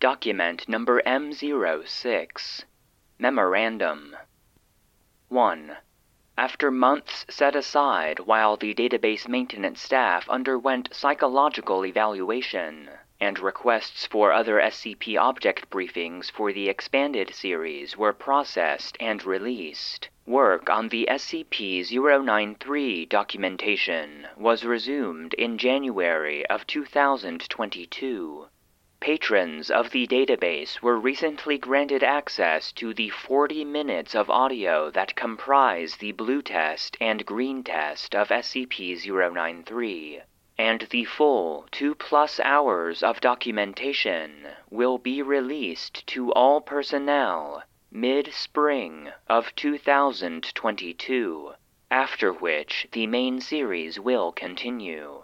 Document number M06 Memorandum 1. After months set aside while the database maintenance staff underwent psychological evaluation and requests for other SCP object briefings for the expanded series were processed and released, work on the SCP 093 documentation was resumed in January of 2022. Patrons of the database were recently granted access to the 40 minutes of audio that comprise the blue test and green test of SCP 093, and the full 2 plus hours of documentation will be released to all personnel mid spring of 2022, after which the main series will continue.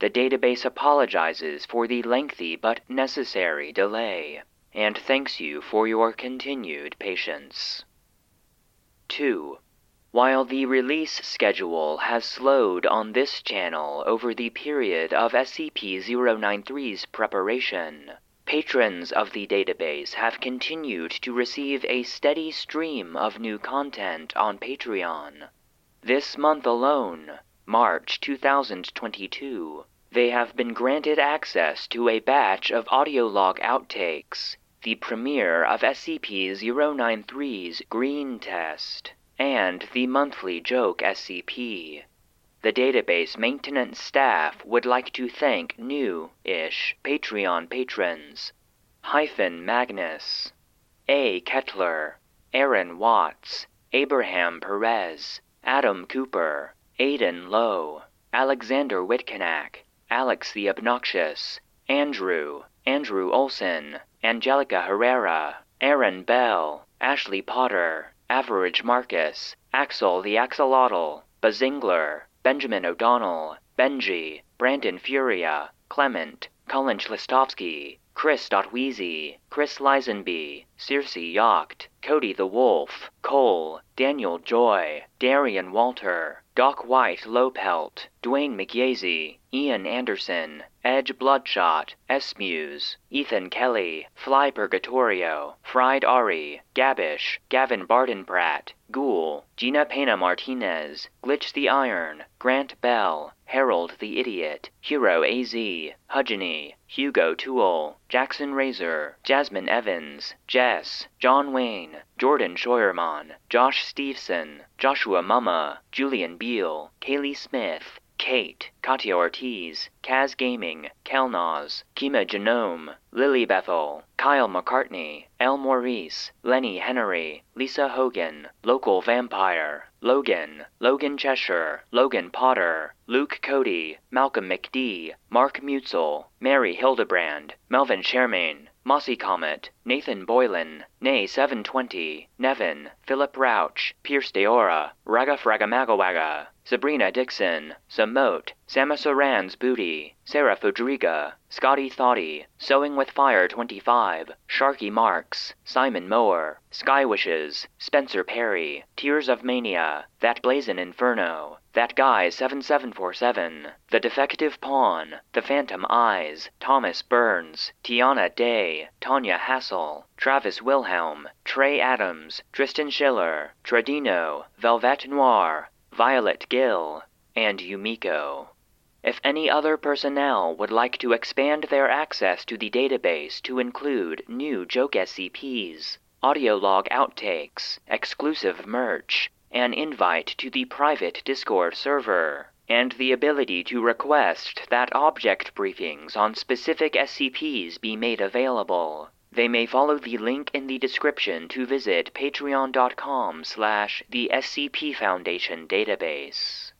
The database apologizes for the lengthy but necessary delay and thanks you for your continued patience. 2. While the release schedule has slowed on this channel over the period of SCP-093's preparation, patrons of the database have continued to receive a steady stream of new content on Patreon. This month alone, March 2022, they have been granted access to a batch of audio log outtakes, the premiere of SCP-093's Green Test, and the monthly Joke SCP. The database maintenance staff would like to thank new-ish Patreon patrons Hyphen Magnus, A. Kettler, Aaron Watts, Abraham Perez, Adam Cooper, Aidan Lowe, Alexander Whitcanack, Alex the Obnoxious, Andrew, Andrew Olson, Angelica Herrera, Aren Bell, Ashley Potter, Average Marcus, Axol the Axolotl, Bazingler, Benjamin O'Donnell, Benji, Brandon Furia, Clement, Colin Chlistovsky, Chris.Wheezy, Chris Lisenby, Circe Jagd, Cody the Wolf, Cole, Danial Joy, Darian Walter, Doc White Lowpelt, Duane Megyesi, Ean Anderson, Edge Bloodshot, Essmews, Ethan Kelly, Fly Purgatorio, Fried Ari, Gabish, Gavin Bardenpratt, Ghoul, Gina Pena Martinez, Glitch the Iron, Grant Bell, Harold the Idiot, HiRo AZ, HudgiNy, Hugo Tual, Jackson Razor, Jasmine Evans, Jess, John Wayne, Jordan Scheuermann, Josh Steveson, Joshua Mumma, Julien Beal, Kalie Smith, Kate, Katya Ortiz, Kaz Gaming, Kelnaz, Kima Genome, Lily Bethel, Kyle McCartney, El Maurice, Lenny Henry, Lisa Hogan, Local Vampire, Logan, Logan Cheshire, Logan Potter, Luke Cody, Malcolm McD, Mark Mutzel, Mary Hildebrand, Melvin Shermain, Mossy Comet, Nathan Boylan, Nay 720, Nevin, Philip Rauch, Pierce Deora, Raga Fragamagawaga, Sabrina Dixon, Samote, Samasaran's Booty, Sarah Fudriga, Scotty Thoughty, Sewing with Fire 25, Sharky Marks, Simon Mower, Sky Wishes, Spencer Perry, Tears of Mania, That Blazin' Inferno, That Guy 7747, The Defective Pawn, The Phantom Eyes, Thomas Burns, Tiana Day, Tanya Hassel, Travis Wilhelm, Trey Adams, Tristan Schiller, Tradino, Velvet Noir, Violet Gill, and Yumiko. If any other personnel would like to expand their access to the database to include new Joke SCPs, audio log outtakes, exclusive merch, an invite to the private Discord server, and the ability to request that object briefings on specific SCPs be made available, they may follow the link in the description to visit patreon.com slash the SCP Foundation database.